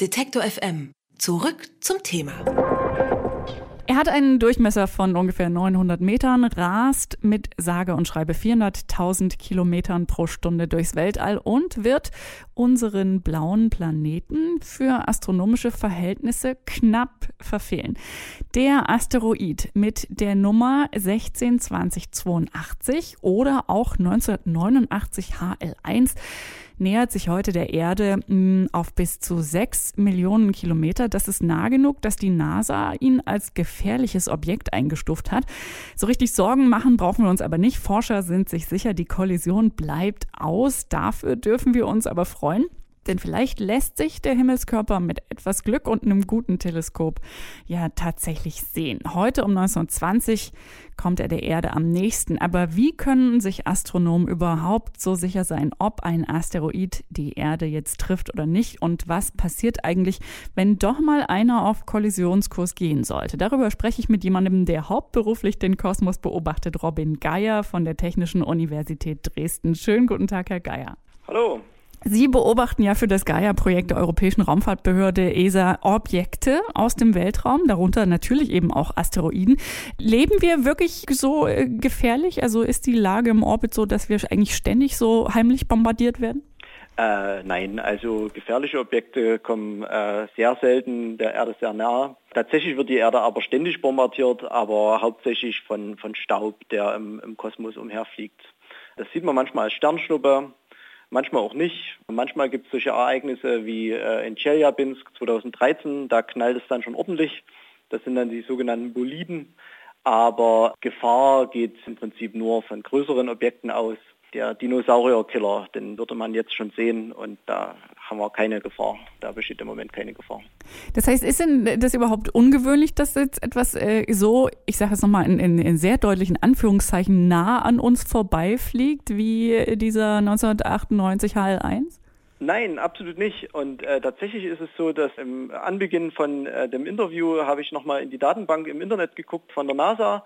Detektor FM. Zurück zum Thema. Er hat einen Durchmesser von ungefähr 900 Metern, rast mit sage und schreibe 400.000 Kilometern pro Stunde durchs Weltall und wird unseren blauen Planeten für astronomische Verhältnisse knapp verfehlen. Der Asteroid mit der Nummer 162082 oder auch 1989 HL1 nähert sich heute der Erde hm, auf bis zu sechs Millionen Kilometer. Das ist nah genug, dass die NASA ihn als gefährliches Objekt eingestuft hat. So richtig Sorgen machen brauchen wir uns aber nicht. Forscher sind sich sicher, die Kollision bleibt aus. Dafür dürfen wir uns aber freuen. Denn vielleicht lässt sich der Himmelskörper mit etwas Glück und einem guten Teleskop ja tatsächlich sehen. Heute um 1920 kommt er der Erde am nächsten. Aber wie können sich Astronomen überhaupt so sicher sein, ob ein Asteroid die Erde jetzt trifft oder nicht? Und was passiert eigentlich, wenn doch mal einer auf Kollisionskurs gehen sollte? Darüber spreche ich mit jemandem, der hauptberuflich den Kosmos beobachtet, Robin Geier von der Technischen Universität Dresden. Schönen guten Tag, Herr Geier. Hallo. Sie beobachten ja für das Gaia-Projekt der Europäischen Raumfahrtbehörde ESA Objekte aus dem Weltraum, darunter natürlich eben auch Asteroiden. Leben wir wirklich so äh, gefährlich? Also ist die Lage im Orbit so, dass wir eigentlich ständig so heimlich bombardiert werden? Äh, nein, also gefährliche Objekte kommen äh, sehr selten der Erde sehr nah. Tatsächlich wird die Erde aber ständig bombardiert, aber hauptsächlich von, von Staub, der im, im Kosmos umherfliegt. Das sieht man manchmal als Sternschnuppe, manchmal auch nicht. Manchmal gibt es solche Ereignisse wie äh, in Chelyabinsk 2013, da knallt es dann schon ordentlich. Das sind dann die sogenannten Boliden. Aber Gefahr geht im Prinzip nur von größeren Objekten aus der Dinosaurierkiller, den würde man jetzt schon sehen und da haben wir keine Gefahr. Da besteht im Moment keine Gefahr. Das heißt, ist denn das überhaupt ungewöhnlich, dass jetzt etwas äh, so, ich sage es nochmal in, in, in, sehr deutlichen Anführungszeichen, nah an uns vorbeifliegt, wie dieser 1998 HL1? Nein, absolut nicht. Und äh, tatsächlich ist es so, dass im Anbeginn von äh, dem Interview habe ich nochmal in die Datenbank im Internet geguckt von der NASA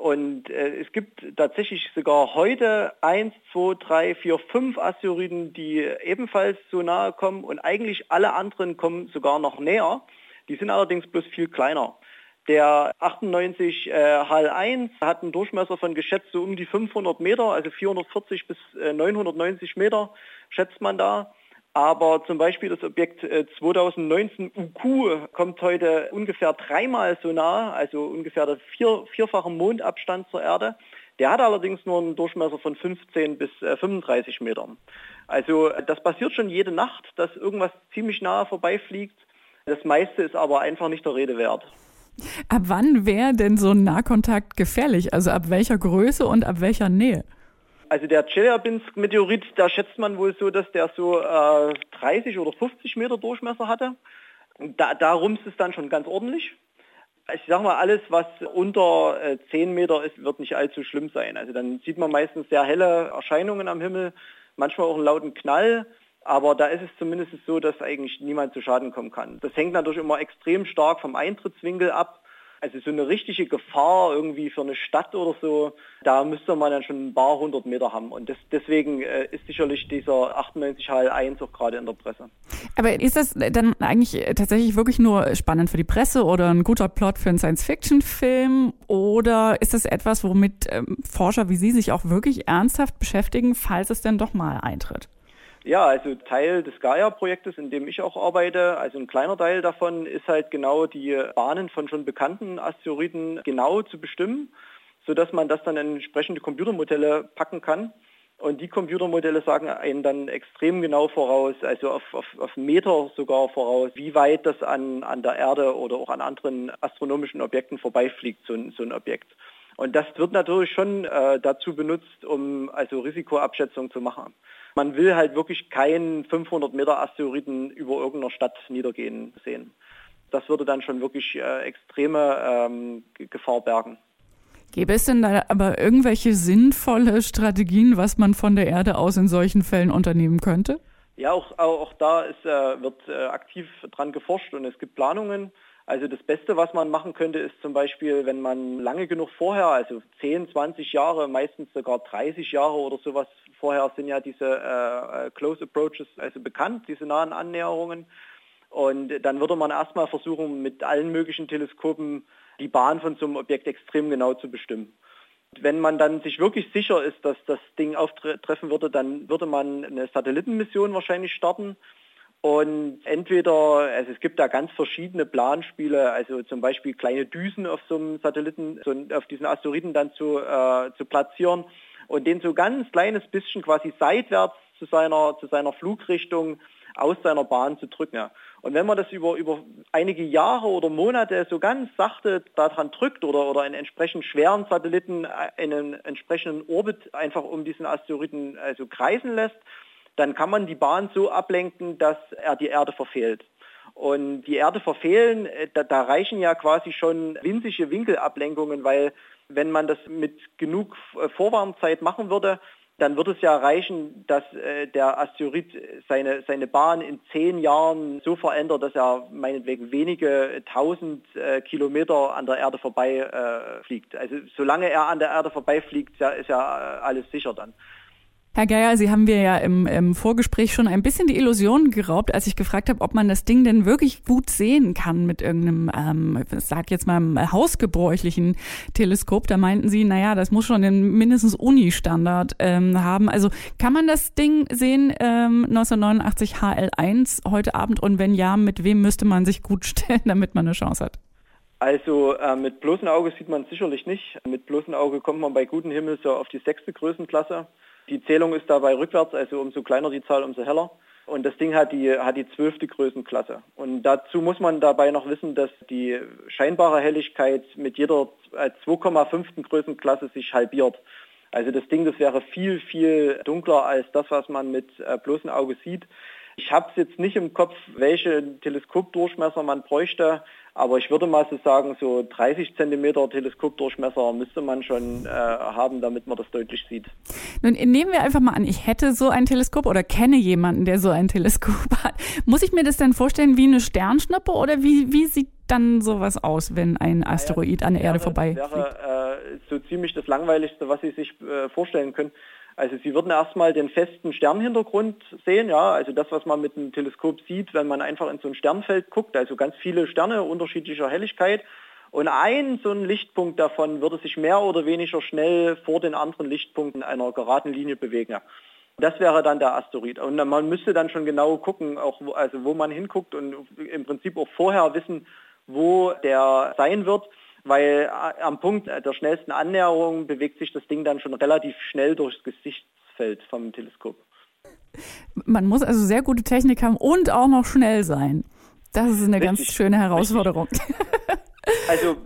und äh, es gibt tatsächlich sogar heute eins, zwei, drei, vier, fünf Asteroiden, die ebenfalls so nahe kommen und eigentlich alle anderen kommen sogar noch näher. Die sind allerdings bloß viel kleiner. Der 98 äh, HAL 1 hat einen Durchmesser von geschätzt so um die 500 Meter, also 440 bis äh, 990 Meter schätzt man da. Aber zum Beispiel das Objekt 2019 äh, UQ kommt heute ungefähr dreimal so nah, also ungefähr der vier, vierfache Mondabstand zur Erde. Der hat allerdings nur einen Durchmesser von 15 bis 35 äh, Metern. Also das passiert schon jede Nacht, dass irgendwas ziemlich nahe vorbeifliegt. Das meiste ist aber einfach nicht der Rede wert. Ab wann wäre denn so ein Nahkontakt gefährlich? Also ab welcher Größe und ab welcher Nähe? Also der Chelyabinsk-Meteorit, da schätzt man wohl so, dass der so äh, 30 oder 50 Meter Durchmesser hatte. Da, da rumst es dann schon ganz ordentlich. Ich sage mal, alles, was unter äh, 10 Meter ist, wird nicht allzu schlimm sein. Also dann sieht man meistens sehr helle Erscheinungen am Himmel, manchmal auch einen lauten Knall. Aber da ist es zumindest so, dass eigentlich niemand zu Schaden kommen kann. Das hängt natürlich immer extrem stark vom Eintrittswinkel ab. Also so eine richtige Gefahr irgendwie für eine Stadt oder so, da müsste man dann schon ein paar hundert Meter haben. Und das, deswegen äh, ist sicherlich dieser 98 HL1 auch gerade in der Presse. Aber ist das dann eigentlich tatsächlich wirklich nur spannend für die Presse oder ein guter Plot für einen Science-Fiction-Film? Oder ist das etwas, womit ähm, Forscher wie Sie sich auch wirklich ernsthaft beschäftigen, falls es denn doch mal eintritt? Ja, also Teil des Gaia-Projektes, in dem ich auch arbeite, also ein kleiner Teil davon ist halt genau die Bahnen von schon bekannten Asteroiden genau zu bestimmen, sodass man das dann in entsprechende Computermodelle packen kann. Und die Computermodelle sagen einen dann extrem genau voraus, also auf, auf, auf Meter sogar voraus, wie weit das an, an der Erde oder auch an anderen astronomischen Objekten vorbeifliegt, so ein, so ein Objekt. Und das wird natürlich schon äh, dazu benutzt, um also Risikoabschätzung zu machen. Man will halt wirklich keinen 500 Meter Asteroiden über irgendeiner Stadt niedergehen sehen. Das würde dann schon wirklich äh, extreme ähm, Gefahr bergen. Gäbe es denn da aber irgendwelche sinnvolle Strategien, was man von der Erde aus in solchen Fällen unternehmen könnte? Ja, auch, auch da ist, äh, wird äh, aktiv dran geforscht und es gibt Planungen. Also das Beste, was man machen könnte, ist zum Beispiel, wenn man lange genug vorher, also 10, 20 Jahre, meistens sogar 30 Jahre oder sowas vorher sind ja diese äh, äh, Close Approaches also bekannt, diese nahen Annäherungen. Und dann würde man erstmal versuchen, mit allen möglichen Teleskopen die Bahn von so einem Objekt extrem genau zu bestimmen. Wenn man dann sich wirklich sicher ist, dass das Ding auftreffen würde, dann würde man eine Satellitenmission wahrscheinlich starten. Und entweder, also es gibt da ganz verschiedene Planspiele, also zum Beispiel kleine Düsen auf so einem Satelliten, so auf diesen Asteroiden dann zu, äh, zu platzieren und den so ganz kleines bisschen quasi seitwärts zu seiner, zu seiner Flugrichtung aus seiner Bahn zu drücken. Und wenn man das über, über einige Jahre oder Monate so ganz sachte daran drückt oder, oder einen entsprechend schweren Satelliten einen entsprechenden Orbit einfach um diesen Asteroiden also kreisen lässt, dann kann man die Bahn so ablenken, dass er die Erde verfehlt. Und die Erde verfehlen, äh, da, da reichen ja quasi schon winzige Winkelablenkungen, weil wenn man das mit genug äh, Vorwarnzeit machen würde, dann wird es ja reichen, dass äh, der Asteroid seine, seine Bahn in zehn Jahren so verändert, dass er meinetwegen wenige tausend äh, Kilometer an der Erde vorbei äh. Also solange er an der Erde vorbeifliegt, ja, ist ja äh, alles sicher dann. Herr Geier, Sie haben mir ja im, im, Vorgespräch schon ein bisschen die Illusion geraubt, als ich gefragt habe, ob man das Ding denn wirklich gut sehen kann mit irgendeinem, ähm, sag jetzt mal, hausgebräuchlichen Teleskop. Da meinten Sie, naja, das muss schon den mindestens Uni-Standard ähm, haben. Also kann man das Ding sehen, ähm, 1989 HL1 heute Abend? Und wenn ja, mit wem müsste man sich gut stellen, damit man eine Chance hat? Also äh, mit bloßem Auge sieht man sicherlich nicht. Mit bloßem Auge kommt man bei gutem Himmel so auf die sechste Größenklasse. Die Zählung ist dabei rückwärts, also umso kleiner die Zahl, umso heller. Und das Ding hat die, hat die zwölfte Größenklasse. Und dazu muss man dabei noch wissen, dass die scheinbare Helligkeit mit jeder 2,5. Äh, Größenklasse sich halbiert. Also das Ding, das wäre viel, viel dunkler als das, was man mit äh, bloßem Auge sieht. Ich habe es jetzt nicht im Kopf, welche Teleskopdurchmesser man bräuchte. Aber ich würde mal so sagen, so 30 Zentimeter Teleskopdurchmesser müsste man schon äh, haben, damit man das deutlich sieht. Nun nehmen wir einfach mal an, ich hätte so ein Teleskop oder kenne jemanden, der so ein Teleskop hat. Muss ich mir das dann vorstellen wie eine Sternschnuppe oder wie, wie sieht dann sowas aus, wenn ein Asteroid an der Erde vorbei Das wäre äh, so ziemlich das Langweiligste, was Sie sich äh, vorstellen können. Also Sie würden erstmal den festen Sternhintergrund sehen, ja, also das, was man mit einem Teleskop sieht, wenn man einfach in so ein Sternfeld guckt, also ganz viele Sterne unterschiedlicher Helligkeit. Und ein so ein Lichtpunkt davon würde sich mehr oder weniger schnell vor den anderen Lichtpunkten einer geraden Linie bewegen. Das wäre dann der Asteroid. Und man müsste dann schon genau gucken, auch wo, also wo man hinguckt und im Prinzip auch vorher wissen, wo der sein wird weil äh, am Punkt der schnellsten Annäherung bewegt sich das Ding dann schon relativ schnell durchs Gesichtsfeld vom Teleskop. Man muss also sehr gute Technik haben und auch noch schnell sein. Das ist eine Richtig. ganz schöne Herausforderung. Also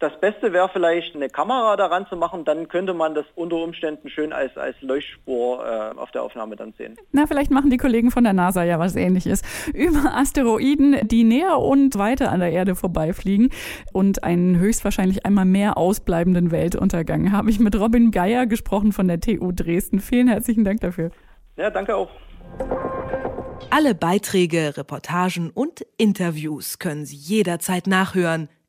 das Beste wäre vielleicht eine Kamera daran zu machen, dann könnte man das unter Umständen schön als, als Leuchtspur äh, auf der Aufnahme dann sehen. Na, vielleicht machen die Kollegen von der NASA ja was ähnliches. Über Asteroiden, die näher und weiter an der Erde vorbeifliegen und einen höchstwahrscheinlich einmal mehr ausbleibenden Weltuntergang habe ich mit Robin Geier gesprochen von der TU Dresden. Vielen herzlichen Dank dafür. Ja, danke auch. Alle Beiträge, Reportagen und Interviews können Sie jederzeit nachhören